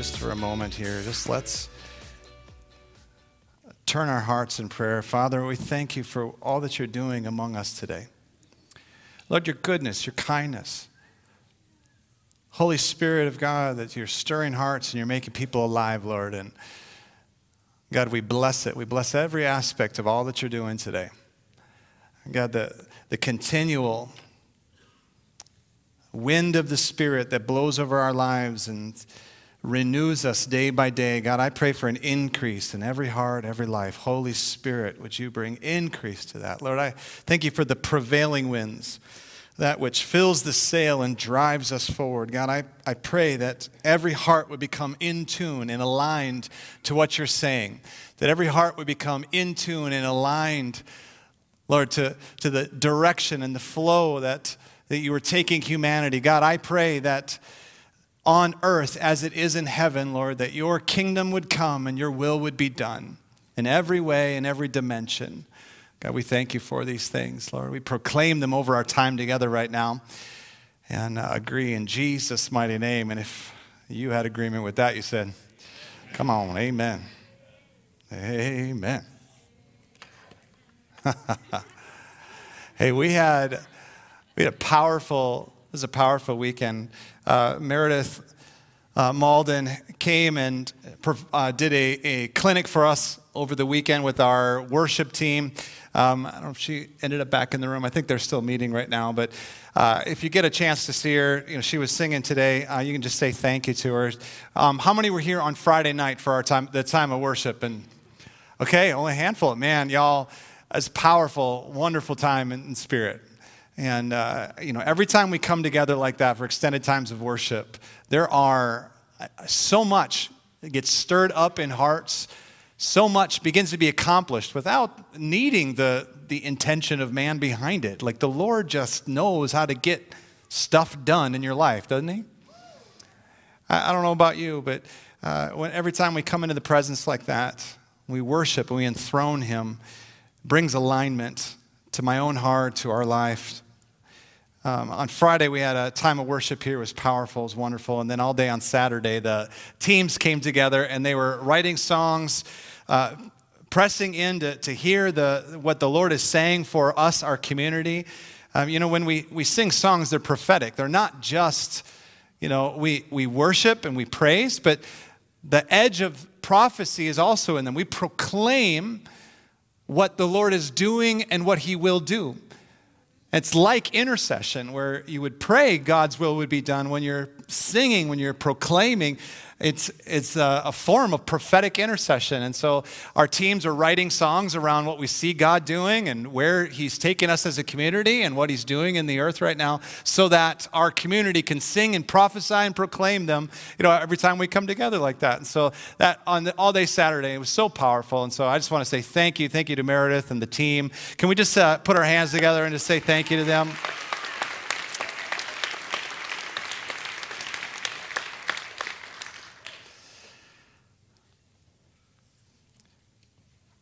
just for a moment here, just let's turn our hearts in prayer. Father, we thank you for all that you're doing among us today. Lord, your goodness, your kindness. Holy Spirit of God, that you're stirring hearts and you're making people alive, Lord. And God, we bless it. We bless every aspect of all that you're doing today. God, the, the continual wind of the Spirit that blows over our lives and renews us day by day. God, I pray for an increase in every heart, every life. Holy Spirit, would you bring increase to that? Lord, I thank you for the prevailing winds, that which fills the sail and drives us forward. God, I, I pray that every heart would become in tune and aligned to what you're saying, that every heart would become in tune and aligned, Lord, to, to the direction and the flow that, that you were taking humanity. God, I pray that on earth as it is in heaven, Lord, that your kingdom would come and your will would be done in every way, in every dimension. God, we thank you for these things, Lord. We proclaim them over our time together right now and uh, agree in Jesus' mighty name. And if you had agreement with that, you said, Come on, amen. Amen. hey, we had we had a powerful was a powerful weekend. Uh, Meredith uh, Malden came and uh, did a, a clinic for us over the weekend with our worship team. Um, I don't know if she ended up back in the room. I think they're still meeting right now. But uh, if you get a chance to see her, you know, she was singing today. Uh, you can just say thank you to her. Um, how many were here on Friday night for our time, the time of worship? And okay, only a handful. Man, y'all, it's powerful, wonderful time in, in spirit. And, uh, you know, every time we come together like that for extended times of worship, there are uh, so much that gets stirred up in hearts, so much begins to be accomplished without needing the, the intention of man behind it. Like the Lord just knows how to get stuff done in your life, doesn't He? I, I don't know about you, but uh, when, every time we come into the presence like that, we worship and we enthrone Him, brings alignment to my own heart, to our life. Um, on Friday, we had a time of worship here. It was powerful, it was wonderful. And then all day on Saturday, the teams came together and they were writing songs, uh, pressing in to, to hear the, what the Lord is saying for us, our community. Um, you know, when we, we sing songs, they're prophetic. They're not just, you know, we, we worship and we praise, but the edge of prophecy is also in them. We proclaim what the Lord is doing and what He will do. It's like intercession, where you would pray God's will would be done when you're singing, when you're proclaiming. It's, it's a, a, form of prophetic intercession. And so our teams are writing songs around what we see God doing and where He's taking us as a community and what He's doing in the earth right now so that our community can sing and prophesy and proclaim them, you know, every time we come together like that. And so that on the, all day Saturday, it was so powerful. And so I just want to say thank you. Thank you to Meredith and the team. Can we just uh, put our hands together and just say thank you to them?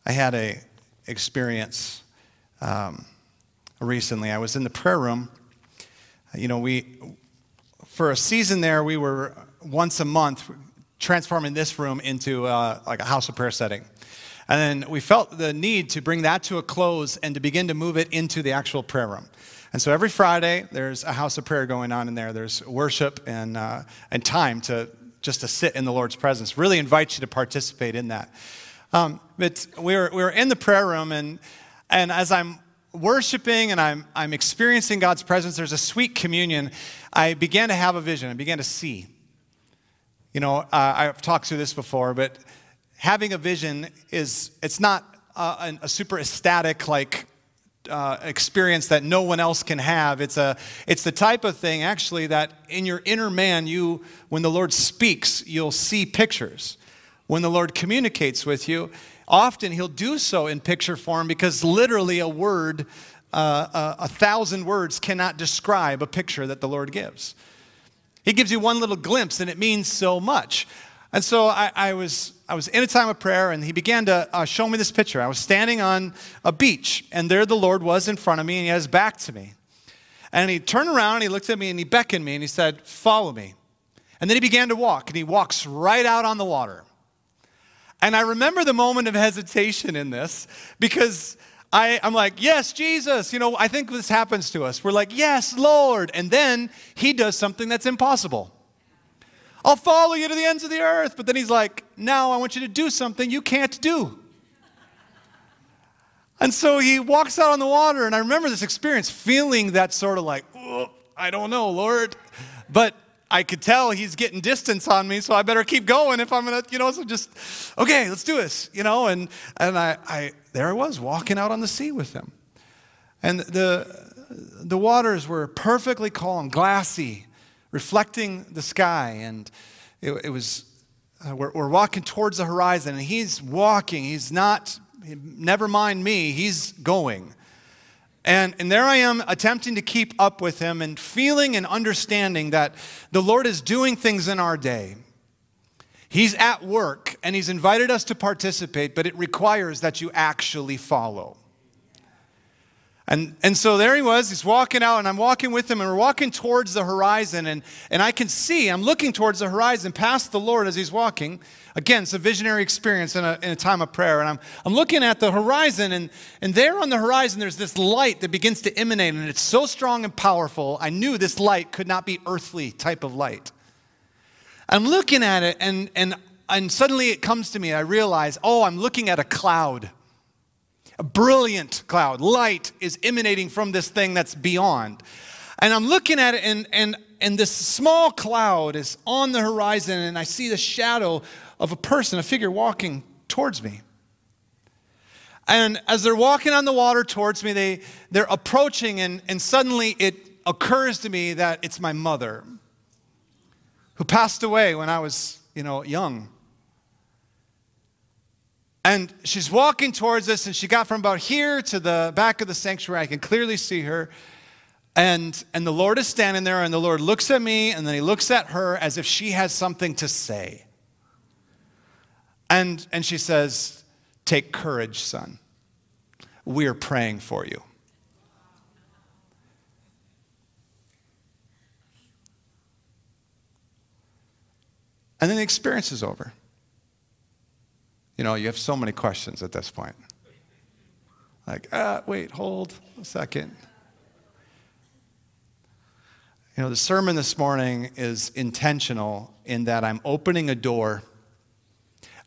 I had a experience um, recently. I was in the prayer room. You know, we for a season there, we were once a month transforming this room into uh, like a house of prayer setting. And then we felt the need to bring that to a close and to begin to move it into the actual prayer room. And so every Friday, there's a house of prayer going on in there. There's worship and, uh, and time to just to sit in the Lord's presence. Really invite you to participate in that. Um, but we were, we were in the prayer room, and, and as I'm worshiping and I'm, I'm experiencing God's presence, there's a sweet communion. I began to have a vision. I began to see. You know, uh, I've talked through this before, but having a vision is, it's not a, a super ecstatic, like, uh, experience that no one else can have. It's, a, it's the type of thing, actually, that in your inner man, you, when the Lord speaks, you'll see pictures when the Lord communicates with you, often He'll do so in picture form because literally a word uh, a, a thousand words cannot describe a picture that the Lord gives. He gives you one little glimpse, and it means so much. And so I, I, was, I was in a time of prayer, and he began to uh, show me this picture. I was standing on a beach, and there the Lord was in front of me, and he had his back to me. And he turned around, and he looked at me, and he beckoned me, and he said, Follow me. And then he began to walk, and he walks right out on the water. And I remember the moment of hesitation in this because I, am like, Yes, Jesus. You know, I think this happens to us. We're like, Yes, Lord. And then he does something that's impossible. I'll follow you to the ends of the earth. But then he's like, Now I want you to do something you can't do. And so he walks out on the water, and I remember this experience feeling that sort of like, I don't know, Lord. But I could tell he's getting distance on me, so I better keep going if I'm gonna, you know, so just, okay, let's do this, you know. And, and I, I, there I was walking out on the sea with him. And the, the waters were perfectly calm, glassy, reflecting the sky. And it, it was, uh, we're, we're walking towards the horizon, and he's walking. He's not, never mind me, he's going. And, and there I am attempting to keep up with him and feeling and understanding that the Lord is doing things in our day. He's at work and he's invited us to participate, but it requires that you actually follow. And, and so there he was, he's walking out, and I'm walking with him, and we're walking towards the horizon. And, and I can see, I'm looking towards the horizon past the Lord as he's walking. Again, it's a visionary experience in a, in a time of prayer. And I'm, I'm looking at the horizon, and, and there on the horizon, there's this light that begins to emanate, and it's so strong and powerful. I knew this light could not be earthly type of light. I'm looking at it, and, and, and suddenly it comes to me, I realize, oh, I'm looking at a cloud a brilliant cloud. Light is emanating from this thing that's beyond. And I'm looking at it, and, and, and this small cloud is on the horizon, and I see the shadow of a person, a figure walking towards me. And as they're walking on the water towards me, they, they're approaching, and, and suddenly it occurs to me that it's my mother who passed away when I was, you know, young. And she's walking towards us, and she got from about here to the back of the sanctuary. I can clearly see her. And, and the Lord is standing there, and the Lord looks at me, and then he looks at her as if she has something to say. And, and she says, Take courage, son. We are praying for you. And then the experience is over. You know, you have so many questions at this point. Like, ah, wait, hold a second. You know, the sermon this morning is intentional in that I'm opening a door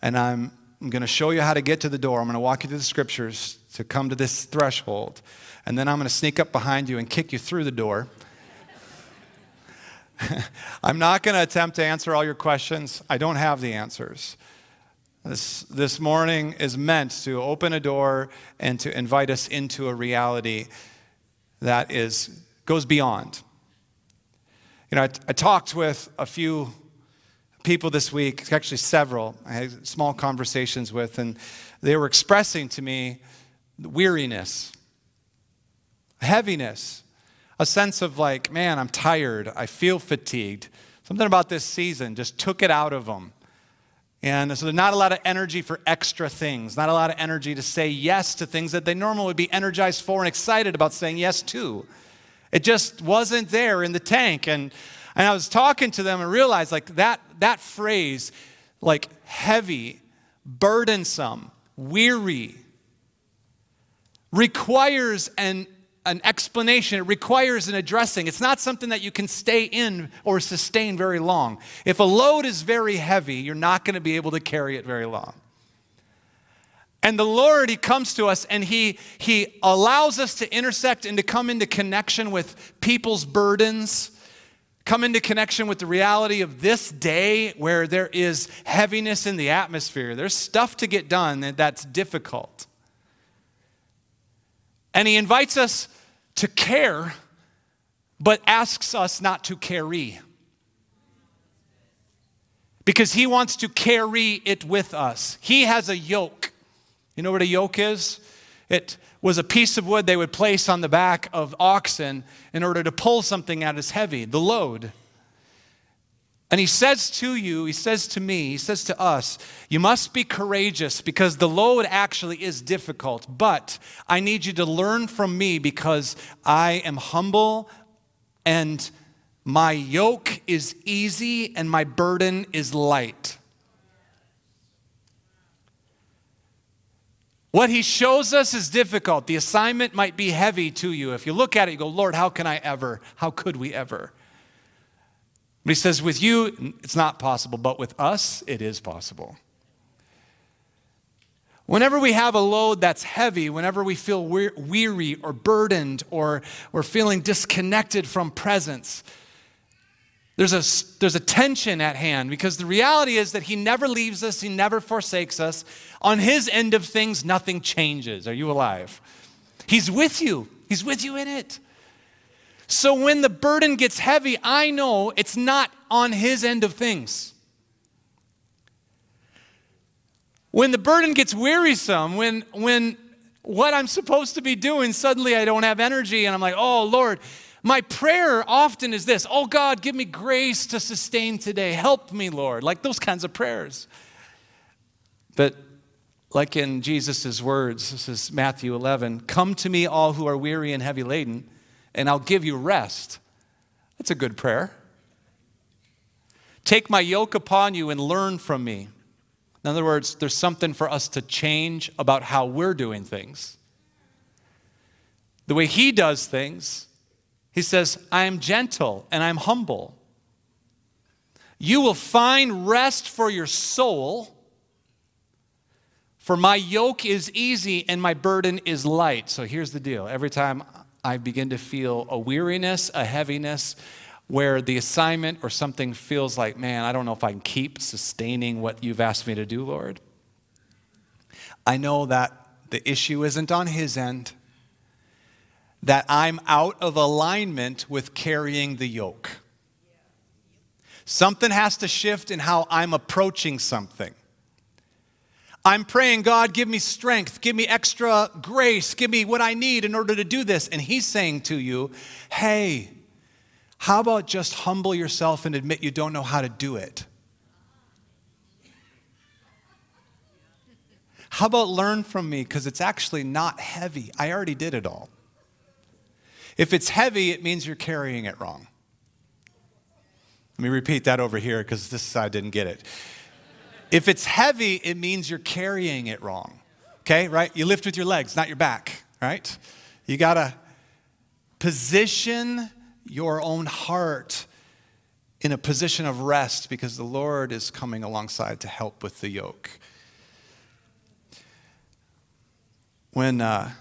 and I'm, I'm going to show you how to get to the door. I'm going to walk you through the scriptures to come to this threshold. And then I'm going to sneak up behind you and kick you through the door. I'm not going to attempt to answer all your questions. I don't have the answers. This, this morning is meant to open a door and to invite us into a reality that is, goes beyond. You know, I, I talked with a few people this week, actually several, I had small conversations with, and they were expressing to me weariness, heaviness, a sense of like, man, I'm tired, I feel fatigued. Something about this season just took it out of them. And so there's not a lot of energy for extra things, not a lot of energy to say yes to things that they normally would be energized for and excited about saying yes to. It just wasn't there in the tank. And, and I was talking to them and realized like that, that phrase, like heavy, burdensome, weary, requires an an explanation, it requires an addressing. It's not something that you can stay in or sustain very long. If a load is very heavy, you're not going to be able to carry it very long. And the Lord, He comes to us and He, he allows us to intersect and to come into connection with people's burdens, come into connection with the reality of this day where there is heaviness in the atmosphere. There's stuff to get done that's difficult. And he invites us to care, but asks us not to carry. Because he wants to carry it with us. He has a yoke. You know what a yoke is? It was a piece of wood they would place on the back of oxen in order to pull something that is heavy, the load. And he says to you, he says to me, he says to us, you must be courageous because the load actually is difficult. But I need you to learn from me because I am humble and my yoke is easy and my burden is light. What he shows us is difficult. The assignment might be heavy to you. If you look at it, you go, Lord, how can I ever? How could we ever? But he says, with you, it's not possible, but with us, it is possible. Whenever we have a load that's heavy, whenever we feel weary or burdened or we're feeling disconnected from presence, there's a, there's a tension at hand because the reality is that He never leaves us, He never forsakes us. On His end of things, nothing changes. Are you alive? He's with you, He's with you in it. So when the burden gets heavy, I know it's not on his end of things. When the burden gets wearisome, when, when what I'm supposed to be doing, suddenly I don't have energy and I'm like, oh, Lord, my prayer often is this Oh, God, give me grace to sustain today. Help me, Lord. Like those kinds of prayers. But like in Jesus' words, this is Matthew 11 Come to me, all who are weary and heavy laden and I'll give you rest. That's a good prayer. Take my yoke upon you and learn from me. In other words, there's something for us to change about how we're doing things. The way he does things, he says, I am gentle and I'm humble. You will find rest for your soul, for my yoke is easy and my burden is light. So here's the deal every time I begin to feel a weariness, a heaviness, where the assignment or something feels like, man, I don't know if I can keep sustaining what you've asked me to do, Lord. I know that the issue isn't on his end, that I'm out of alignment with carrying the yoke. Something has to shift in how I'm approaching something. I'm praying, God, give me strength, give me extra grace, give me what I need in order to do this. And He's saying to you, hey, how about just humble yourself and admit you don't know how to do it? How about learn from me? Because it's actually not heavy. I already did it all. If it's heavy, it means you're carrying it wrong. Let me repeat that over here because this side didn't get it. If it's heavy, it means you're carrying it wrong. Okay, right? You lift with your legs, not your back, right? You got to position your own heart in a position of rest because the Lord is coming alongside to help with the yoke. When, uh,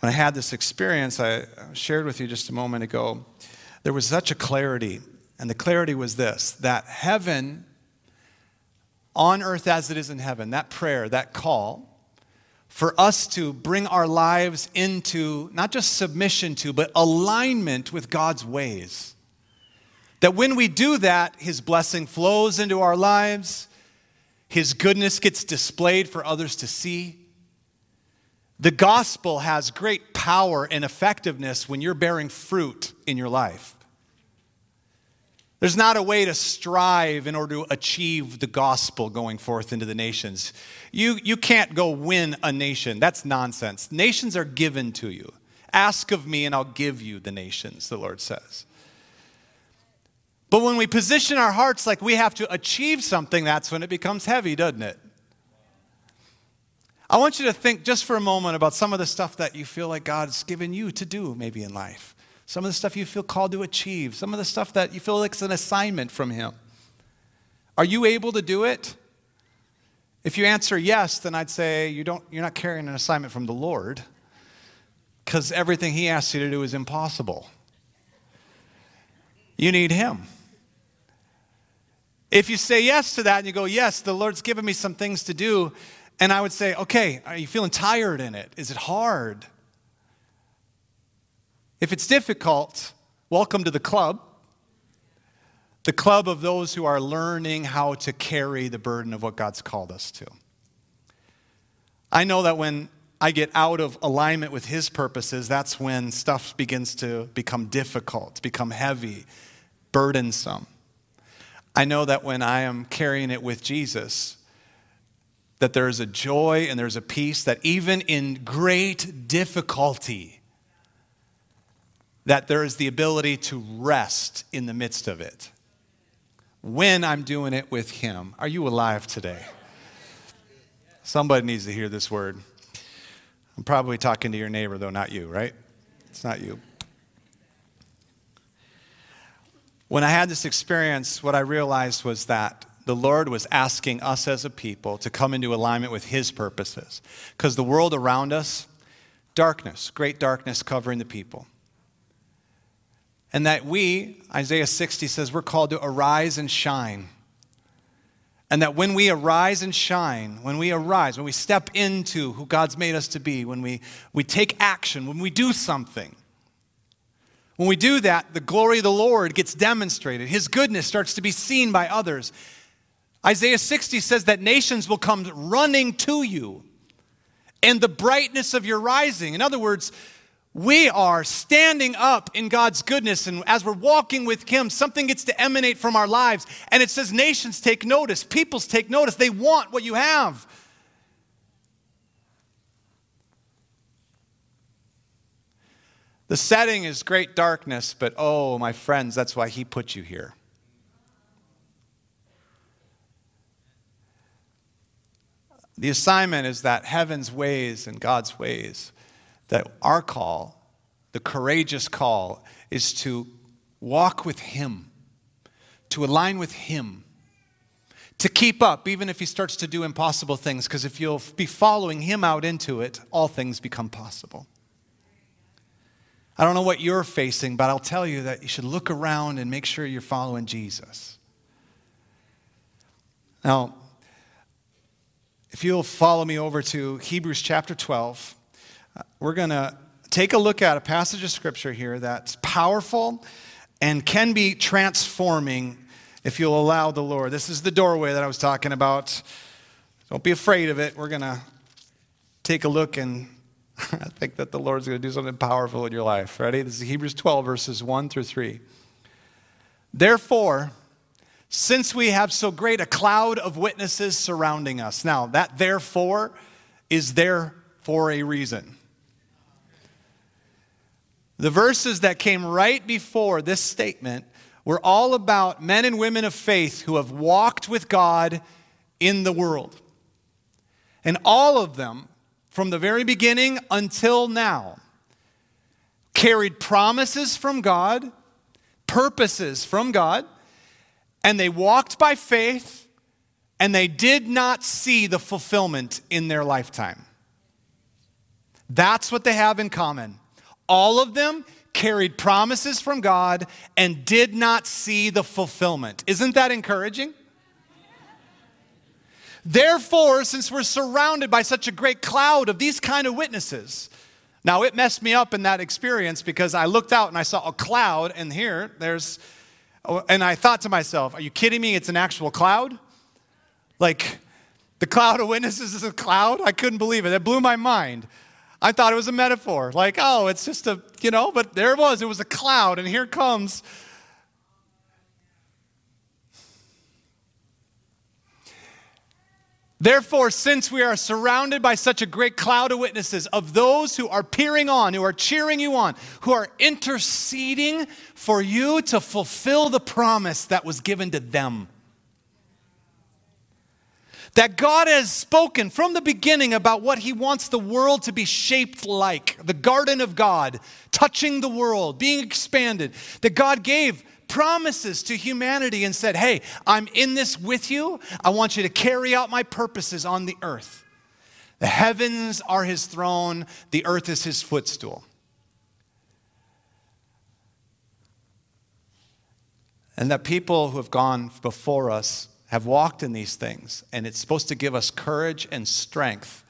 when I had this experience, I shared with you just a moment ago, there was such a clarity. And the clarity was this that heaven on earth as it is in heaven, that prayer, that call, for us to bring our lives into not just submission to, but alignment with God's ways. That when we do that, His blessing flows into our lives, His goodness gets displayed for others to see. The gospel has great power and effectiveness when you're bearing fruit in your life. There's not a way to strive in order to achieve the gospel going forth into the nations. You, you can't go win a nation. That's nonsense. Nations are given to you. Ask of me, and I'll give you the nations, the Lord says. But when we position our hearts like we have to achieve something, that's when it becomes heavy, doesn't it? I want you to think just for a moment about some of the stuff that you feel like God's given you to do, maybe in life some of the stuff you feel called to achieve, some of the stuff that you feel like it's an assignment from Him. Are you able to do it? If you answer yes, then I'd say you don't, you're not carrying an assignment from the Lord because everything He asks you to do is impossible. You need Him. If you say yes to that and you go, Yes, the Lord's given me some things to do, and I would say, Okay, are you feeling tired in it? Is it hard? If it's difficult, welcome to the club. The club of those who are learning how to carry the burden of what God's called us to. I know that when I get out of alignment with His purposes, that's when stuff begins to become difficult, become heavy, burdensome. I know that when I am carrying it with Jesus, that there is a joy and there's a peace that even in great difficulty, that there is the ability to rest in the midst of it. When I'm doing it with Him. Are you alive today? Somebody needs to hear this word. I'm probably talking to your neighbor, though, not you, right? It's not you. When I had this experience, what I realized was that the Lord was asking us as a people to come into alignment with His purposes. Because the world around us, darkness, great darkness covering the people. And that we, Isaiah 60 says, we're called to arise and shine and that when we arise and shine, when we arise, when we step into who God's made us to be, when we, we take action, when we do something, when we do that, the glory of the Lord gets demonstrated. His goodness starts to be seen by others. Isaiah 60 says that nations will come running to you and the brightness of your rising. In other words, we are standing up in God's goodness, and as we're walking with Him, something gets to emanate from our lives. And it says, Nations take notice, peoples take notice. They want what you have. The setting is great darkness, but oh, my friends, that's why He put you here. The assignment is that heaven's ways and God's ways that our call, the courageous call, is to walk with Him, to align with Him, to keep up, even if He starts to do impossible things, because if you'll be following Him out into it, all things become possible. I don't know what you're facing, but I'll tell you that you should look around and make sure you're following Jesus. Now, if you'll follow me over to Hebrews chapter 12 we're going to take a look at a passage of scripture here that's powerful and can be transforming if you'll allow the Lord. This is the doorway that I was talking about. Don't be afraid of it. We're going to take a look and I think that the Lord's going to do something powerful in your life. Ready? This is Hebrews 12, verses 1 through 3. Therefore, since we have so great a cloud of witnesses surrounding us. Now, that therefore is there for a reason. The verses that came right before this statement were all about men and women of faith who have walked with God in the world. And all of them, from the very beginning until now, carried promises from God, purposes from God, and they walked by faith and they did not see the fulfillment in their lifetime. That's what they have in common. All of them carried promises from God and did not see the fulfillment. Isn't that encouraging? Therefore, since we're surrounded by such a great cloud of these kind of witnesses, now it messed me up in that experience because I looked out and I saw a cloud, and here there's, and I thought to myself, are you kidding me? It's an actual cloud? Like, the cloud of witnesses is a cloud? I couldn't believe it. It blew my mind. I thought it was a metaphor. Like, oh, it's just a, you know, but there it was. It was a cloud, and here comes. Therefore, since we are surrounded by such a great cloud of witnesses, of those who are peering on, who are cheering you on, who are interceding for you to fulfill the promise that was given to them that God has spoken from the beginning about what He wants the world to be shaped like the garden of God, touching the world, being expanded. That God gave promises to humanity and said, Hey, I'm in this with you. I want you to carry out my purposes on the earth. The heavens are His throne, the earth is His footstool. And that people who have gone before us have walked in these things, and it's supposed to give us courage and strength.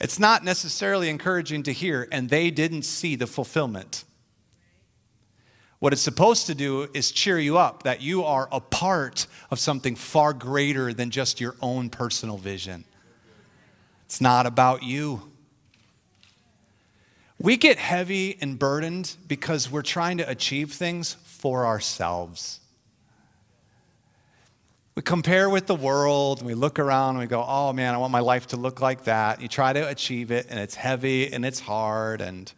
It's not necessarily encouraging to hear, and they didn't see the fulfillment. What it's supposed to do is cheer you up that you are a part of something far greater than just your own personal vision. It's not about you. We get heavy and burdened because we're trying to achieve things for ourselves. We compare with the world and we look around and we go, oh man, I want my life to look like that. You try to achieve it and it's heavy and it's hard. And,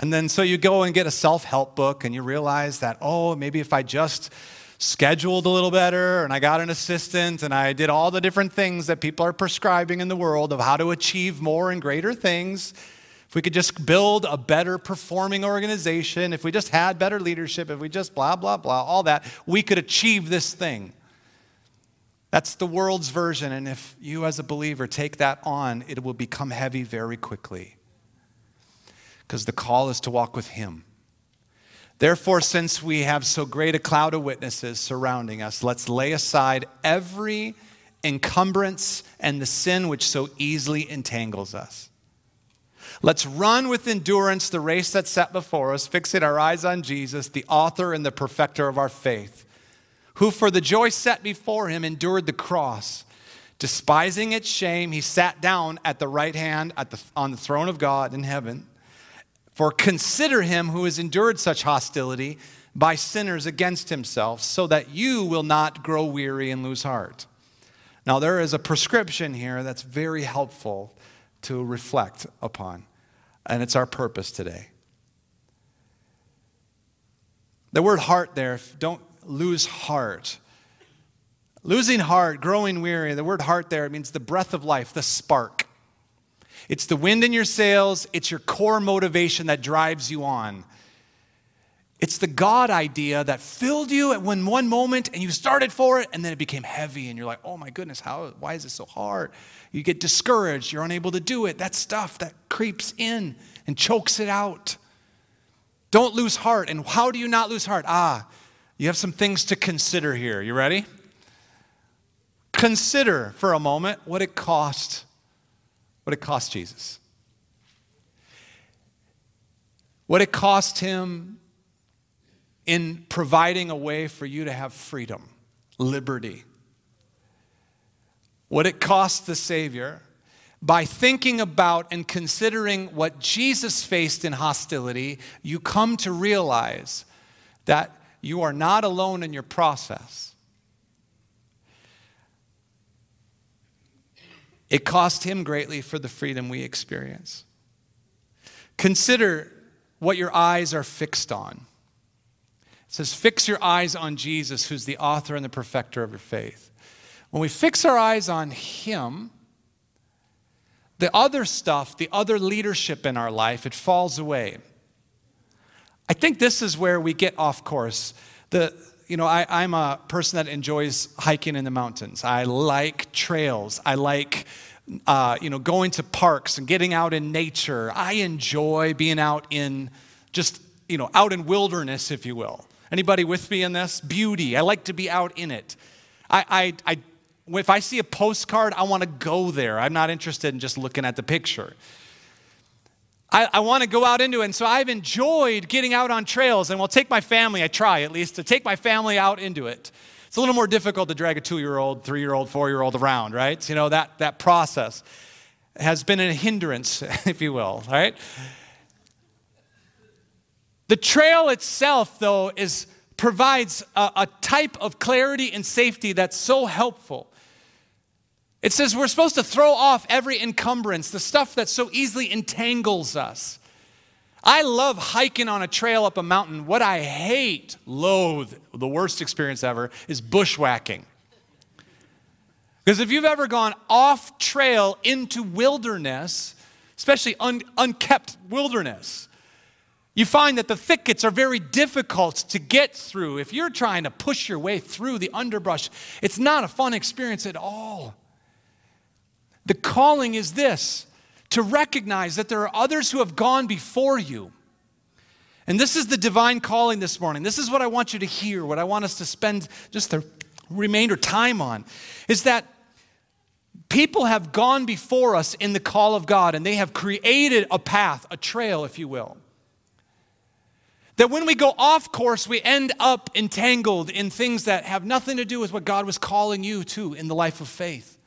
and then so you go and get a self help book and you realize that, oh, maybe if I just scheduled a little better and I got an assistant and I did all the different things that people are prescribing in the world of how to achieve more and greater things, if we could just build a better performing organization, if we just had better leadership, if we just blah, blah, blah, all that, we could achieve this thing. That's the world's version. And if you, as a believer, take that on, it will become heavy very quickly. Because the call is to walk with Him. Therefore, since we have so great a cloud of witnesses surrounding us, let's lay aside every encumbrance and the sin which so easily entangles us. Let's run with endurance the race that's set before us, fixing our eyes on Jesus, the author and the perfecter of our faith, who for the joy set before him endured the cross. Despising its shame, he sat down at the right hand at the, on the throne of God in heaven. For consider him who has endured such hostility by sinners against himself, so that you will not grow weary and lose heart. Now, there is a prescription here that's very helpful to reflect upon. And it's our purpose today. The word heart there, don't lose heart. Losing heart, growing weary, the word heart there means the breath of life, the spark. It's the wind in your sails, it's your core motivation that drives you on. It's the God idea that filled you at one, one moment and you started for it and then it became heavy and you're like, oh my goodness, how, why is this so hard? You get discouraged, you're unable to do it. That stuff that creeps in and chokes it out. Don't lose heart. And how do you not lose heart? Ah, you have some things to consider here. You ready? Consider for a moment what it cost, what it cost Jesus. What it cost him in providing a way for you to have freedom, liberty. What it cost the Savior by thinking about and considering what Jesus faced in hostility, you come to realize that you are not alone in your process. It cost him greatly for the freedom we experience. Consider what your eyes are fixed on. It says, Fix your eyes on Jesus, who's the author and the perfecter of your faith. When we fix our eyes on Him, the other stuff, the other leadership in our life, it falls away. I think this is where we get off course. The, you know, I, I'm a person that enjoys hiking in the mountains. I like trails. I like, uh, you know, going to parks and getting out in nature. I enjoy being out in just, you know, out in wilderness, if you will. Anybody with me in this? Beauty. I like to be out in it. I, I, I if I see a postcard, I want to go there. I'm not interested in just looking at the picture. I, I want to go out into it. And so I've enjoyed getting out on trails, and we'll take my family, I try at least, to take my family out into it. It's a little more difficult to drag a two year old, three year old, four year old around, right? You know, that, that process has been a hindrance, if you will, right? The trail itself, though, is, provides a, a type of clarity and safety that's so helpful. It says we're supposed to throw off every encumbrance, the stuff that so easily entangles us. I love hiking on a trail up a mountain. What I hate, loathe, the worst experience ever, is bushwhacking. Because if you've ever gone off trail into wilderness, especially un- unkept wilderness, you find that the thickets are very difficult to get through. If you're trying to push your way through the underbrush, it's not a fun experience at all. The calling is this to recognize that there are others who have gone before you. And this is the divine calling this morning. This is what I want you to hear, what I want us to spend just the remainder time on is that people have gone before us in the call of God and they have created a path, a trail, if you will. That when we go off course, we end up entangled in things that have nothing to do with what God was calling you to in the life of faith.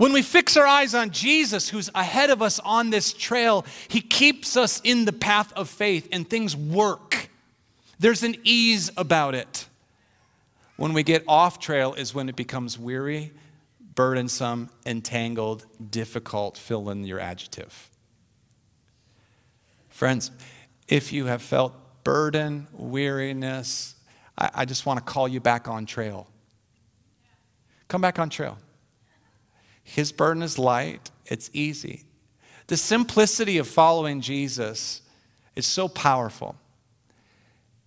When we fix our eyes on Jesus, who's ahead of us on this trail, he keeps us in the path of faith and things work. There's an ease about it. When we get off trail is when it becomes weary, burdensome, entangled, difficult. Fill in your adjective. Friends, if you have felt burden, weariness, I, I just want to call you back on trail. Come back on trail. His burden is light, it's easy. The simplicity of following Jesus is so powerful.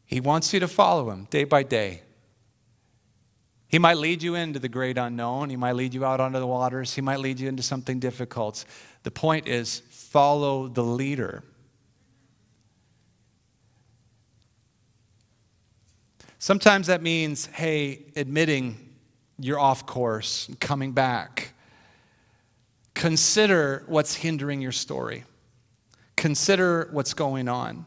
He wants you to follow him day by day. He might lead you into the great unknown. He might lead you out onto the waters. He might lead you into something difficult. The point is follow the leader. Sometimes that means, hey, admitting you're off course, coming back. Consider what's hindering your story. Consider what's going on.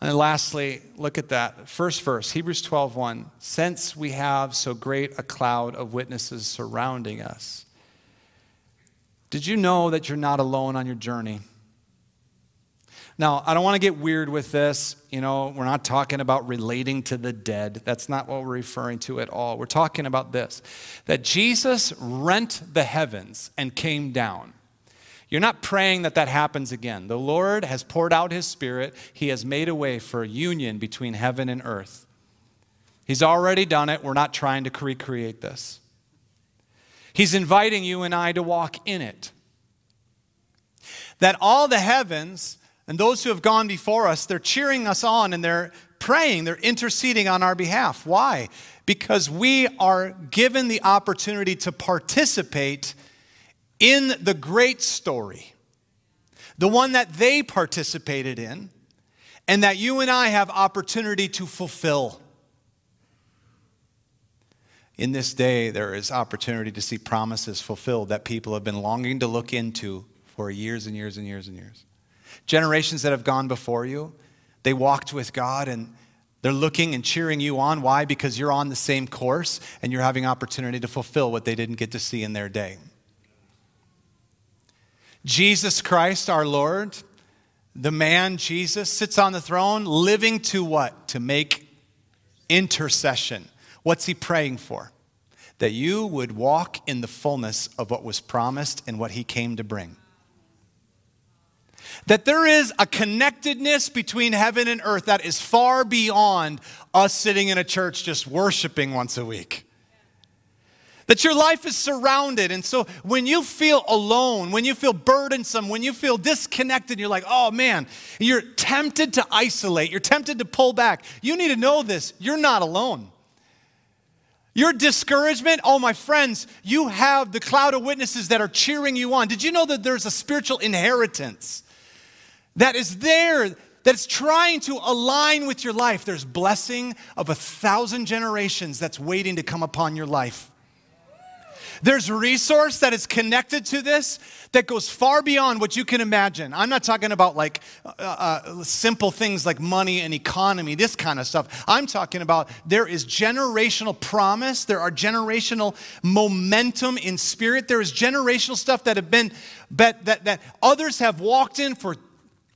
And lastly, look at that. First verse, Hebrews 12:1. Since we have so great a cloud of witnesses surrounding us. Did you know that you're not alone on your journey? Now, I don't want to get weird with this. You know, we're not talking about relating to the dead. That's not what we're referring to at all. We're talking about this that Jesus rent the heavens and came down. You're not praying that that happens again. The Lord has poured out his spirit, he has made a way for a union between heaven and earth. He's already done it. We're not trying to recreate this. He's inviting you and I to walk in it. That all the heavens and those who have gone before us, they're cheering us on and they're praying, they're interceding on our behalf. Why? Because we are given the opportunity to participate in the great story, the one that they participated in, and that you and I have opportunity to fulfill. In this day, there is opportunity to see promises fulfilled that people have been longing to look into for years and years and years and years. Generations that have gone before you, they walked with God and they're looking and cheering you on. Why? Because you're on the same course and you're having opportunity to fulfill what they didn't get to see in their day. Jesus Christ, our Lord, the man Jesus, sits on the throne, living to what? To make intercession. What's he praying for? That you would walk in the fullness of what was promised and what he came to bring that there is a connectedness between heaven and earth that is far beyond us sitting in a church just worshiping once a week. That your life is surrounded. And so when you feel alone, when you feel burdensome, when you feel disconnected, you're like, oh man, you're tempted to isolate, you're tempted to pull back. You need to know this you're not alone. Your discouragement, oh, my friends, you have the cloud of witnesses that are cheering you on. Did you know that there's a spiritual inheritance that is there, that's trying to align with your life. There's blessing of a thousand generations that's waiting to come upon your life. There's resource that is connected to this that goes far beyond what you can imagine. I'm not talking about like uh, uh, simple things like money and economy, this kind of stuff. I'm talking about there is generational promise, there are generational momentum in spirit, there is generational stuff that have been that, that, that others have walked in for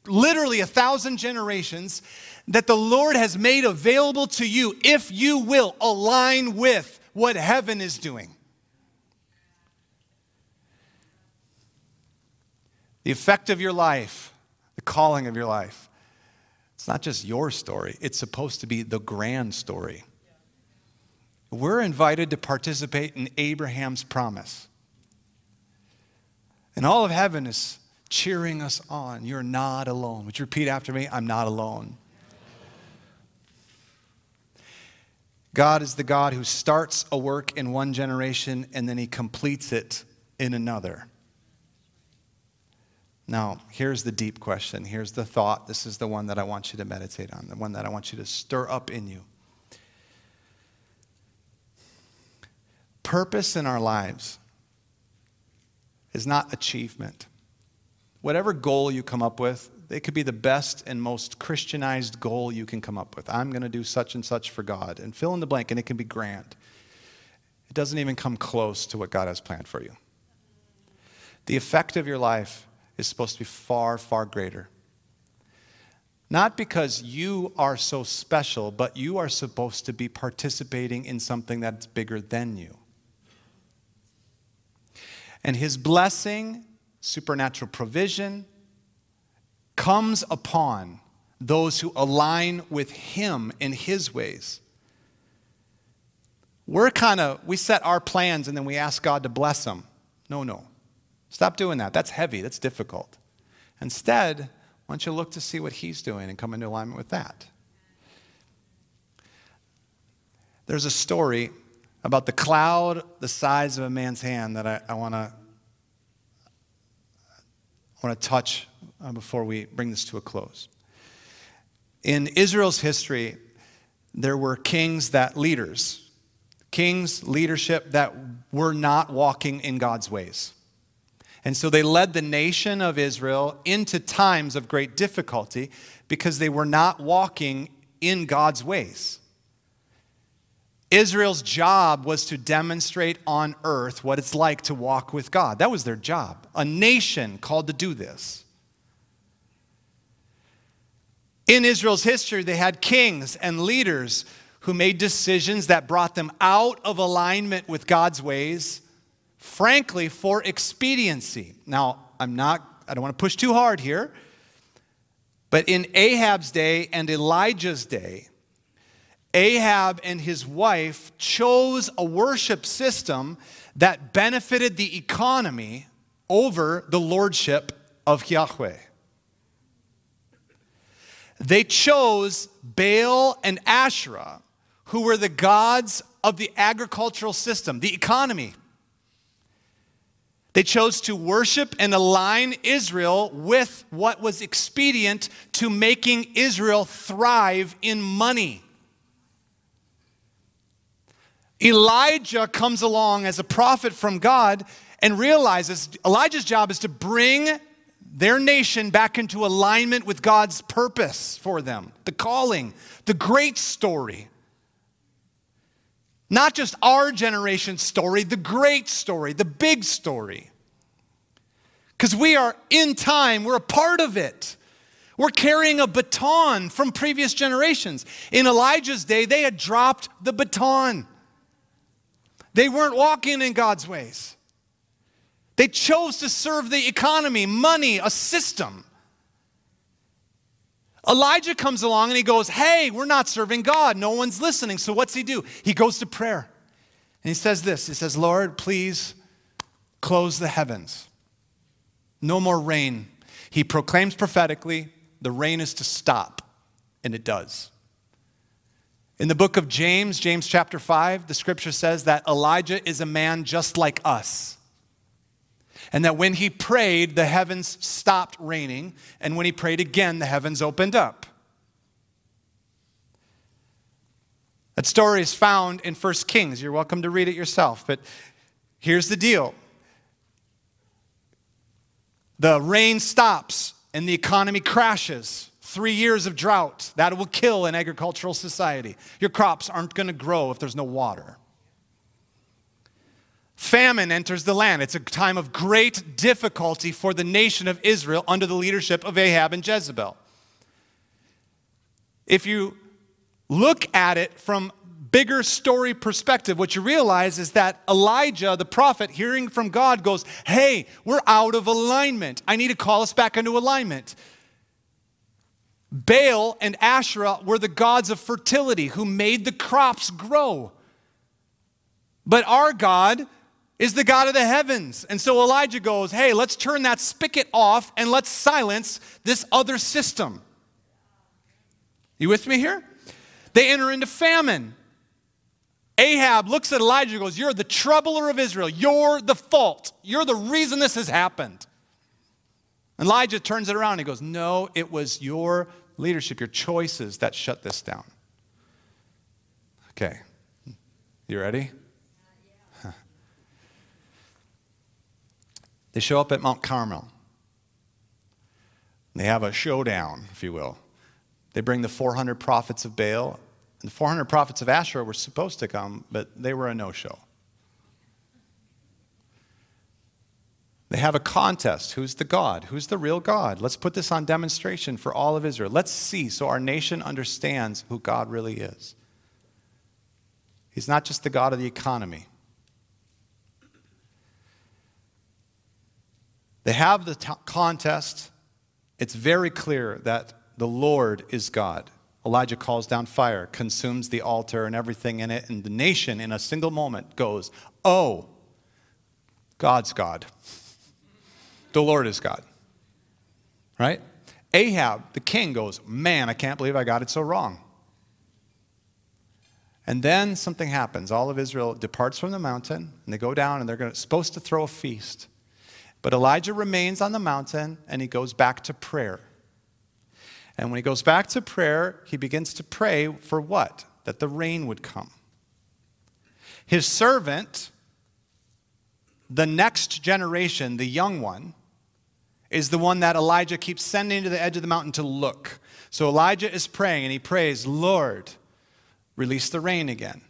literally a thousand generations that the Lord has made available to you if you will align with what heaven is doing. The effect of your life, the calling of your life, it's not just your story, it's supposed to be the grand story. We're invited to participate in Abraham's promise. And all of heaven is cheering us on. You're not alone. Would you repeat after me? I'm not alone. God is the God who starts a work in one generation and then he completes it in another. Now, here's the deep question. Here's the thought. This is the one that I want you to meditate on, the one that I want you to stir up in you. Purpose in our lives is not achievement. Whatever goal you come up with, it could be the best and most Christianized goal you can come up with. I'm going to do such and such for God, and fill in the blank, and it can be grand. It doesn't even come close to what God has planned for you. The effect of your life is supposed to be far, far greater. Not because you are so special, but you are supposed to be participating in something that's bigger than you. And his blessing, supernatural provision, comes upon those who align with him in his ways. We're kind of, we set our plans and then we ask God to bless them. No, no. Stop doing that. That's heavy, that's difficult. Instead, why don't you look to see what he's doing and come into alignment with that? There's a story about the cloud the size of a man's hand that I, I want to want to touch uh, before we bring this to a close. In Israel's history, there were kings that leaders, kings, leadership that were not walking in God's ways. And so they led the nation of Israel into times of great difficulty because they were not walking in God's ways. Israel's job was to demonstrate on earth what it's like to walk with God. That was their job. A nation called to do this. In Israel's history, they had kings and leaders who made decisions that brought them out of alignment with God's ways frankly, for expediency. Now, I'm not, I don't want to push too hard here, but in Ahab's day and Elijah's day, Ahab and his wife chose a worship system that benefited the economy over the lordship of Yahweh. They chose Baal and Asherah, who were the gods of the agricultural system, the economy. They chose to worship and align Israel with what was expedient to making Israel thrive in money. Elijah comes along as a prophet from God and realizes Elijah's job is to bring their nation back into alignment with God's purpose for them, the calling, the great story. Not just our generation's story, the great story, the big story. Because we are in time, we're a part of it. We're carrying a baton from previous generations. In Elijah's day, they had dropped the baton. They weren't walking in God's ways. They chose to serve the economy, money, a system. Elijah comes along and he goes, Hey, we're not serving God. No one's listening. So what's he do? He goes to prayer. And he says this He says, Lord, please close the heavens. No more rain. He proclaims prophetically, the rain is to stop. And it does. In the book of James, James chapter 5, the scripture says that Elijah is a man just like us. And that when he prayed, the heavens stopped raining. And when he prayed again, the heavens opened up. That story is found in 1 Kings. You're welcome to read it yourself. But here's the deal the rain stops and the economy crashes. Three years of drought. That will kill an agricultural society. Your crops aren't going to grow if there's no water. Famine enters the land. It's a time of great difficulty for the nation of Israel under the leadership of Ahab and Jezebel. If you look at it from bigger story perspective, what you realize is that Elijah, the prophet, hearing from God, goes, Hey, we're out of alignment. I need to call us back into alignment. Baal and Asherah were the gods of fertility who made the crops grow. But our God is the God of the heavens. And so Elijah goes, hey, let's turn that spigot off and let's silence this other system. You with me here? They enter into famine. Ahab looks at Elijah and goes, You're the troubler of Israel. You're the fault. You're the reason this has happened. Elijah turns it around and he goes, No, it was your leadership, your choices that shut this down. Okay. You ready? They show up at Mount Carmel. They have a showdown, if you will. They bring the 400 prophets of Baal, and the 400 prophets of Asherah were supposed to come, but they were a no show. They have a contest. Who's the God? Who's the real God? Let's put this on demonstration for all of Israel. Let's see so our nation understands who God really is. He's not just the God of the economy. They have the t- contest. It's very clear that the Lord is God. Elijah calls down fire, consumes the altar and everything in it, and the nation in a single moment goes, Oh, God's God. The Lord is God. Right? Ahab, the king, goes, Man, I can't believe I got it so wrong. And then something happens. All of Israel departs from the mountain, and they go down, and they're gonna, supposed to throw a feast. But Elijah remains on the mountain, and he goes back to prayer. And when he goes back to prayer, he begins to pray for what? That the rain would come. His servant, the next generation, the young one, is the one that Elijah keeps sending to the edge of the mountain to look. So Elijah is praying and he prays, Lord, release the rain again.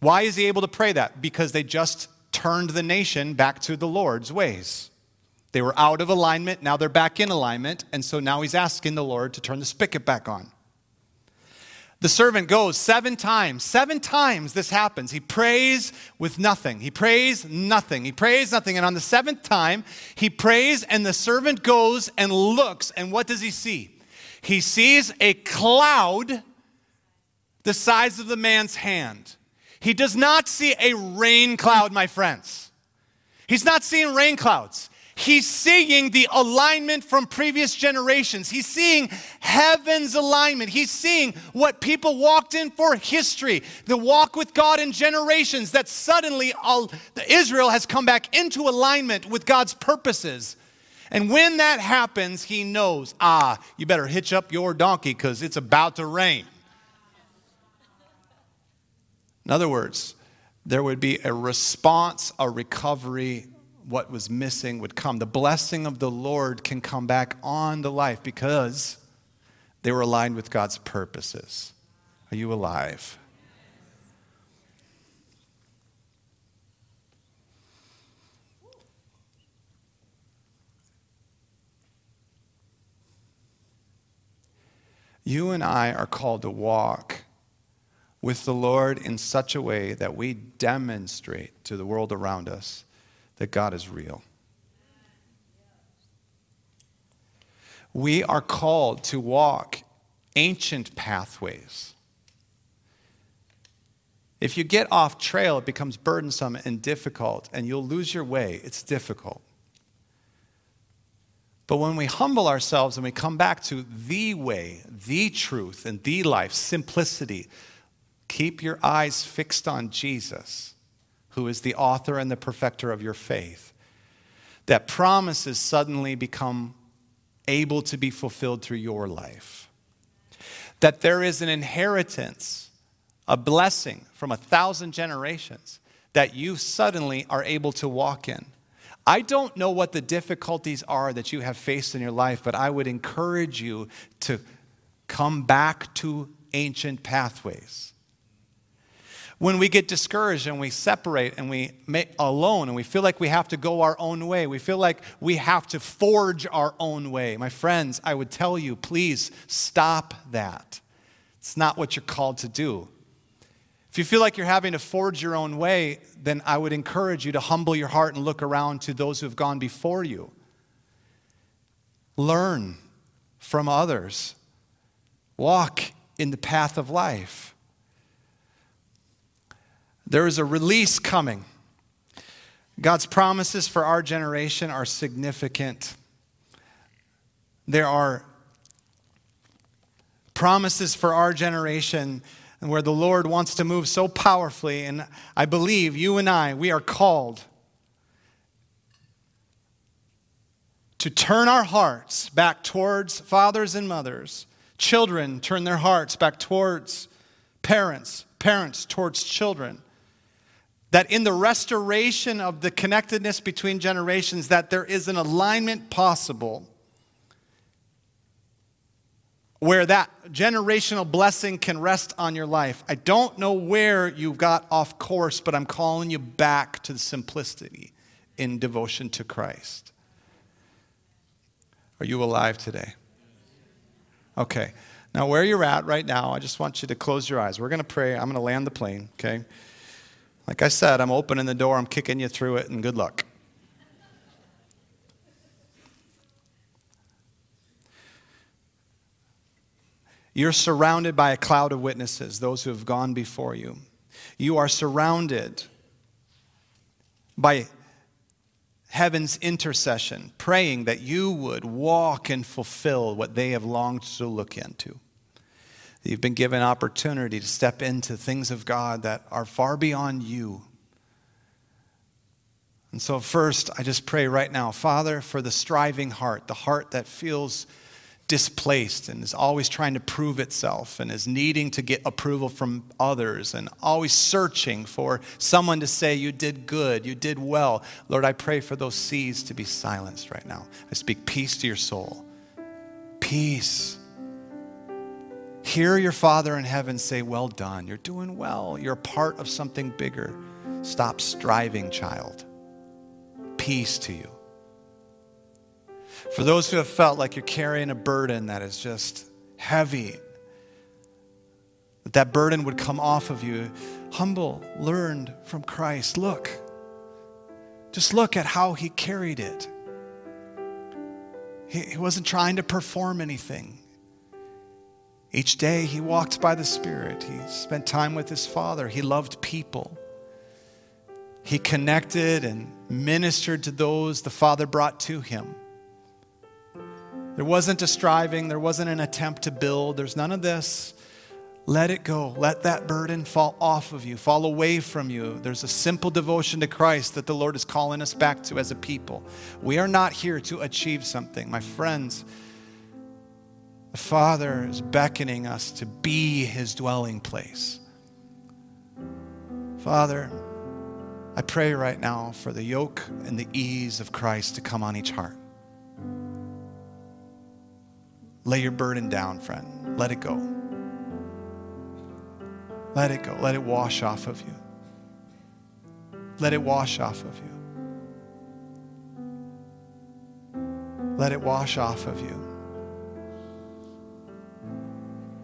Why is he able to pray that? Because they just turned the nation back to the Lord's ways. They were out of alignment, now they're back in alignment, and so now he's asking the Lord to turn the spigot back on. The servant goes seven times. Seven times this happens. He prays with nothing. He prays nothing. He prays nothing. And on the seventh time, he prays, and the servant goes and looks. And what does he see? He sees a cloud the size of the man's hand. He does not see a rain cloud, my friends. He's not seeing rain clouds. He's seeing the alignment from previous generations. He's seeing heaven's alignment. He's seeing what people walked in for history, the walk with God in generations, that suddenly all, Israel has come back into alignment with God's purposes. And when that happens, he knows, ah, you better hitch up your donkey because it's about to rain. In other words, there would be a response, a recovery, what was missing would come. The blessing of the Lord can come back on the life because they were aligned with God's purposes. Are you alive? You and I are called to walk with the Lord in such a way that we demonstrate to the world around us that God is real. We are called to walk ancient pathways. If you get off trail, it becomes burdensome and difficult, and you'll lose your way. It's difficult. But when we humble ourselves and we come back to the way, the truth, and the life, simplicity, keep your eyes fixed on Jesus who is the author and the perfecter of your faith, that promises suddenly become able to be fulfilled through your life. That there is an inheritance, a blessing from a thousand generations that you suddenly are able to walk in. I don't know what the difficulties are that you have faced in your life, but I would encourage you to come back to ancient pathways when we get discouraged and we separate and we make alone and we feel like we have to go our own way, we feel like we have to forge our own way. My friends, I would tell you, please stop that. It's not what you're called to do. If you feel like you're having to forge your own way, then I would encourage you to humble your heart and look around to those who have gone before you. Learn from others. Walk in the path of life. There is a release coming. God's promises for our generation are significant. There are promises for our generation where the Lord wants to move so powerfully. And I believe you and I, we are called to turn our hearts back towards fathers and mothers. Children turn their hearts back towards parents, parents towards children that in the restoration of the connectedness between generations that there is an alignment possible where that generational blessing can rest on your life i don't know where you got off course but i'm calling you back to the simplicity in devotion to Christ? Are you alive today? Okay. Now, where you're at right now, I just want you to close your eyes. We're going to pray. I'm going to land the plane, okay? Like I said, I'm opening the door, I'm kicking you through it, and good luck. You're surrounded by a cloud of witnesses, those who have gone before you. You are surrounded by heaven's intercession, praying that you would walk and fulfill what they have longed to look into. You've been given opportunity to step into things of God that are far beyond you. And so, first, I just pray right now, Father, for the striving heart, the heart that feels displaced and is always trying to prove itself and is needing to get approval from others and always searching for someone to say, You did good, you did well. Lord, I pray for those seas to be silenced right now. I speak peace to your soul. Peace. Hear your Father in heaven say, Well done. You're doing well. You're part of something bigger. Stop striving, child. Peace to you. For those who have felt like you're carrying a burden that is just heavy, that that burden would come off of you. Humble, learned from Christ. Look. Just look at how he carried it. He, he wasn't trying to perform anything. Each day he walked by the Spirit. He spent time with his Father. He loved people. He connected and ministered to those the Father brought to him. There wasn't a striving, there wasn't an attempt to build, there's none of this. Let it go. Let that burden fall off of you, fall away from you. There's a simple devotion to Christ that the Lord is calling us back to as a people. We are not here to achieve something. My friends, the Father is beckoning us to be his dwelling place. Father, I pray right now for the yoke and the ease of Christ to come on each heart. Lay your burden down, friend. Let it go. Let it go. Let it wash off of you. Let it wash off of you. Let it wash off of you.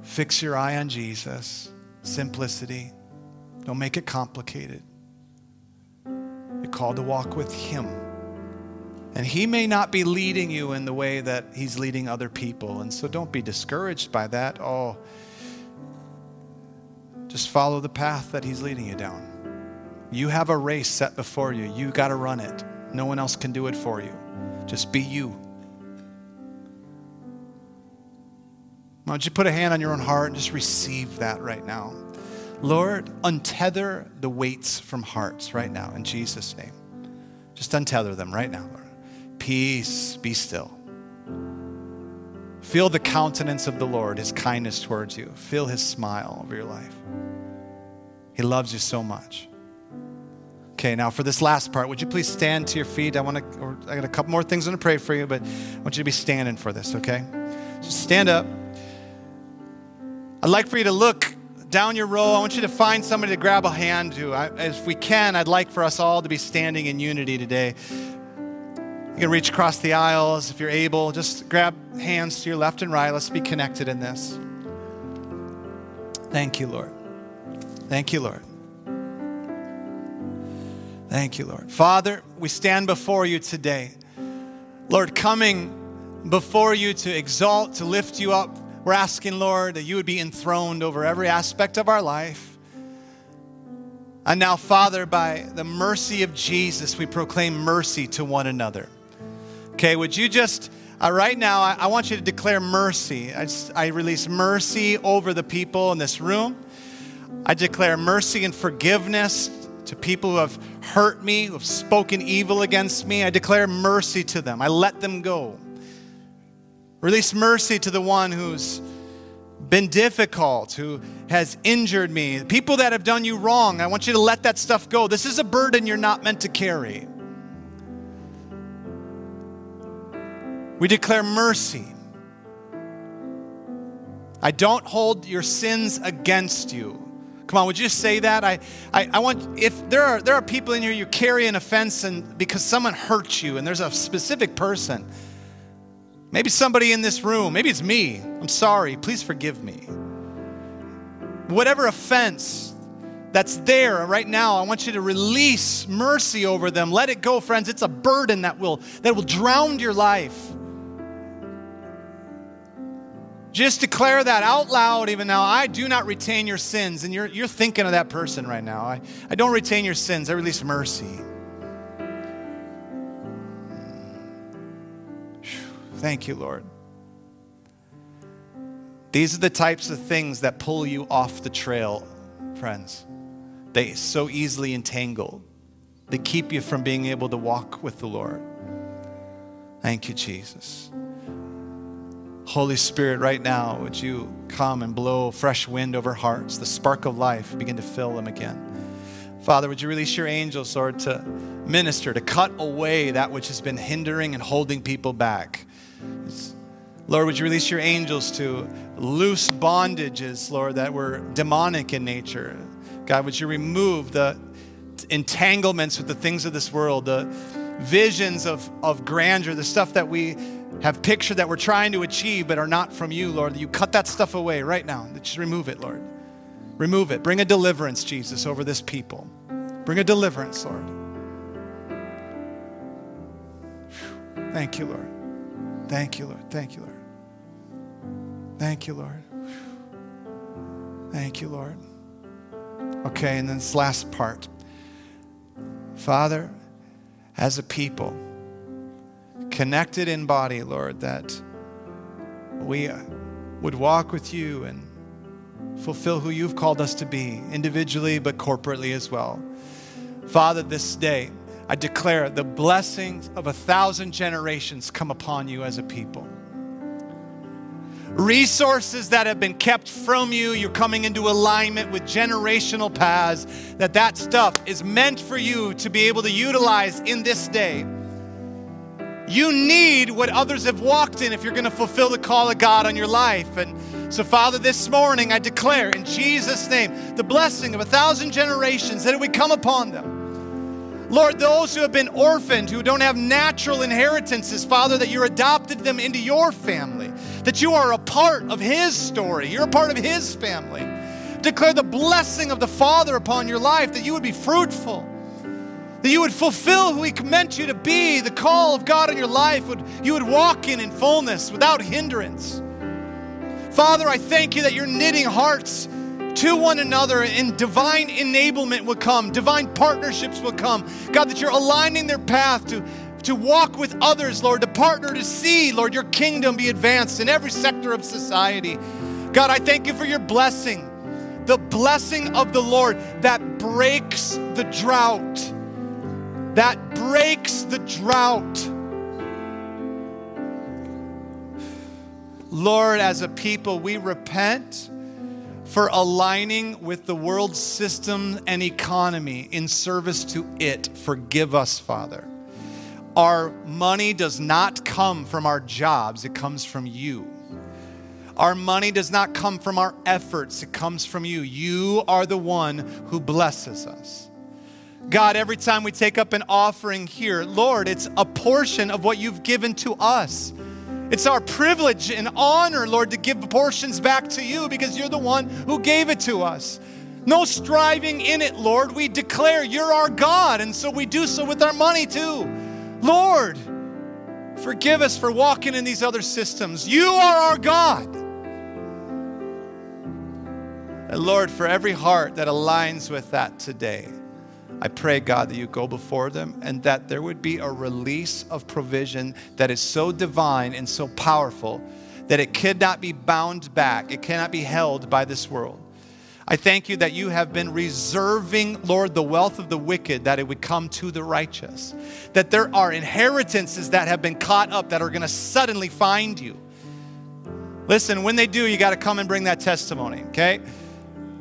Fix your eye on Jesus. Simplicity. Don't make it complicated. You're called to walk with Him. And He may not be leading you in the way that He's leading other people. And so don't be discouraged by that. Oh, just follow the path that He's leading you down. You have a race set before you. You got to run it. No one else can do it for you. Just be you. Why don't you put a hand on your own heart and just receive that right now? Lord, untether the weights from hearts right now in Jesus' name. Just untether them right now, Lord. Peace, be still. Feel the countenance of the Lord, his kindness towards you. Feel his smile over your life. He loves you so much. Okay, now for this last part, would you please stand to your feet? I want to, I got a couple more things I want to pray for you, but I want you to be standing for this, okay? Just stand up. I'd like for you to look down your row. I want you to find somebody to grab a hand to. I, if we can, I'd like for us all to be standing in unity today. You can reach across the aisles if you're able. Just grab hands to your left and right. Let's be connected in this. Thank you, Lord. Thank you, Lord. Thank you, Lord. Father, we stand before you today. Lord, coming before you to exalt, to lift you up, we're asking, Lord, that you would be enthroned over every aspect of our life. And now, Father, by the mercy of Jesus, we proclaim mercy to one another. Okay, would you just, uh, right now, I, I, want you to declare mercy. I, just, I release mercy over the people in this room. I declare mercy and forgiveness to people who have hurt me, who have spoken evil against me. I declare mercy to them. I let them go. Release mercy to the one who's been difficult, who has injured me, people that have done you wrong. I want you to let that stuff go. This is a burden you're not meant to carry. We declare mercy. I don't hold your sins against you. Come on, would you say that? I, I, I want, if there are, there are people in here, you carry an offense and because someone hurt you and there's a specific person, maybe somebody in this room, maybe it's me. I'm sorry. Please forgive me. Whatever offense that's there right now, I want you to release mercy over them. Let it go, friends. It's a burden that will, that will drown your life. Just declare that out loud even now. I do not retain your sins. And you're, you're thinking of that person right now. I, I don't retain your sins. I release mercy. Thank you, Lord. These are the types of things that pull you off the trail, friends. They so easily entangle. They keep you from being able to walk with the Lord. Thank you, Jesus. Holy Spirit, right now, would you come and blow fresh wind over hearts, the spark of life, begin to fill them again. Father, would you release your angels, Lord, to minister, to cut away that which has been hindering and holding people back? Lord, would you release your angels to loose bondages, Lord, that were demonic in nature? God, would you remove the entanglements with the things of this world, the visions of, of grandeur, the stuff that we have pictured that we're trying to achieve but are not from you, Lord. You cut that stuff away right now. Just remove it, Lord. Remove it. Bring a deliverance, Jesus, over this people. Bring a deliverance, Lord. Thank you, Lord. Thank you, Lord. Thank you, Lord. Thank you, Lord. Thank you, Lord. Okay, and then this last part. Father, as a people, connected in body, Lord, that we uh, would walk with you and fulfill who you've called us to be, individually but corporately as well. Father, this day, I declare the blessings of a thousand generations come upon you as a people. Resources that have been kept from you, you're coming into alignment with generational paths, that that stuff is meant for you to be able to utilize in this day you need what others have walked in if you're going to fulfill the call of God on your life. And so, Father, this morning I declare in Jesus' name the blessing of a thousand generations that it would come upon them. Lord, those who have been orphaned, who don't have natural inheritances, Father, that you're adopted them into your family, that you are a part of His story, you're a part of His family. Declare the blessing of the Father upon your life, that you would be fruitful that you would fulfill who He meant you to be, the call of God in your life, would, you would walk in in fullness without hindrance. Father, I thank you that you're knitting hearts to one another and divine enablement will come, divine partnerships will come. God, that you're aligning their path to, to walk with others, Lord, to partner to see, Lord, your kingdom be advanced in every sector of society. God, I thank you for your blessing, the blessing of the Lord that breaks the drought that breaks the drought. Lord, as a people, we repent for aligning with the world system and economy in service to it. Forgive us, Father. Our money does not come from our jobs, it comes from you. Our money does not come from our efforts, it comes from you. You are the one who blesses us. God, every time we take up an offering here, Lord, it's a portion of what you've given to us. It's our privilege and honor, Lord, to give portions back to you because you're the one who gave it to us. No striving in it, Lord. We declare you're our God, and so we do so with our money too. Lord, forgive us for walking in these other systems. You are our God. And Lord, for every heart that aligns with that today, I pray, God, that you go before them and that there would be a release of provision that is so divine and so powerful that it cannot be bound back, it cannot be held by this world. I thank you that you have been reserving, Lord, the wealth of the wicked, that it would come to the righteous. That there are inheritances that have been caught up that are going to suddenly find you. Listen, when they do, you got to come and bring that testimony, okay?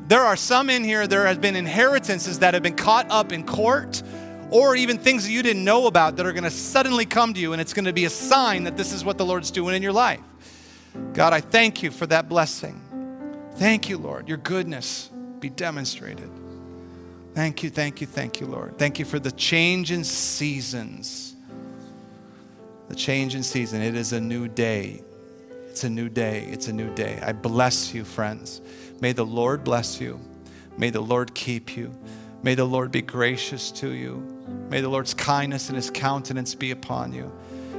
There are some in here, there have been inheritances that have been caught up in court or even things that you didn't know about that are going to suddenly come to you, and it's going to be a sign that this is what the Lord's doing in your life. God, I thank you for that blessing. Thank you, Lord. Your goodness be demonstrated. Thank you, thank you, thank you, Lord. Thank you for the change in seasons. The change in season. It is a new day. It's a new day. It's a new day. I bless you, friends. May the Lord bless you. May the Lord keep you. May the Lord be gracious to you. May the Lord's kindness and his countenance be upon you.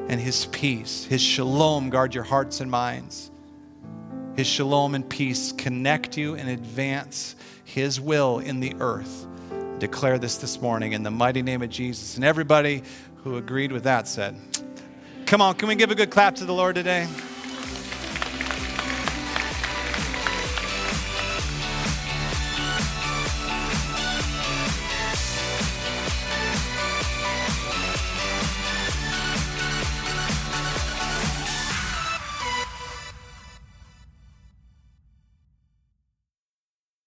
And his peace, his shalom, guard your hearts and minds. His shalom and peace connect you and advance his will in the earth. Declare this this morning in the mighty name of Jesus. And everybody who agreed with that said, Come on, can we give a good clap to the Lord today?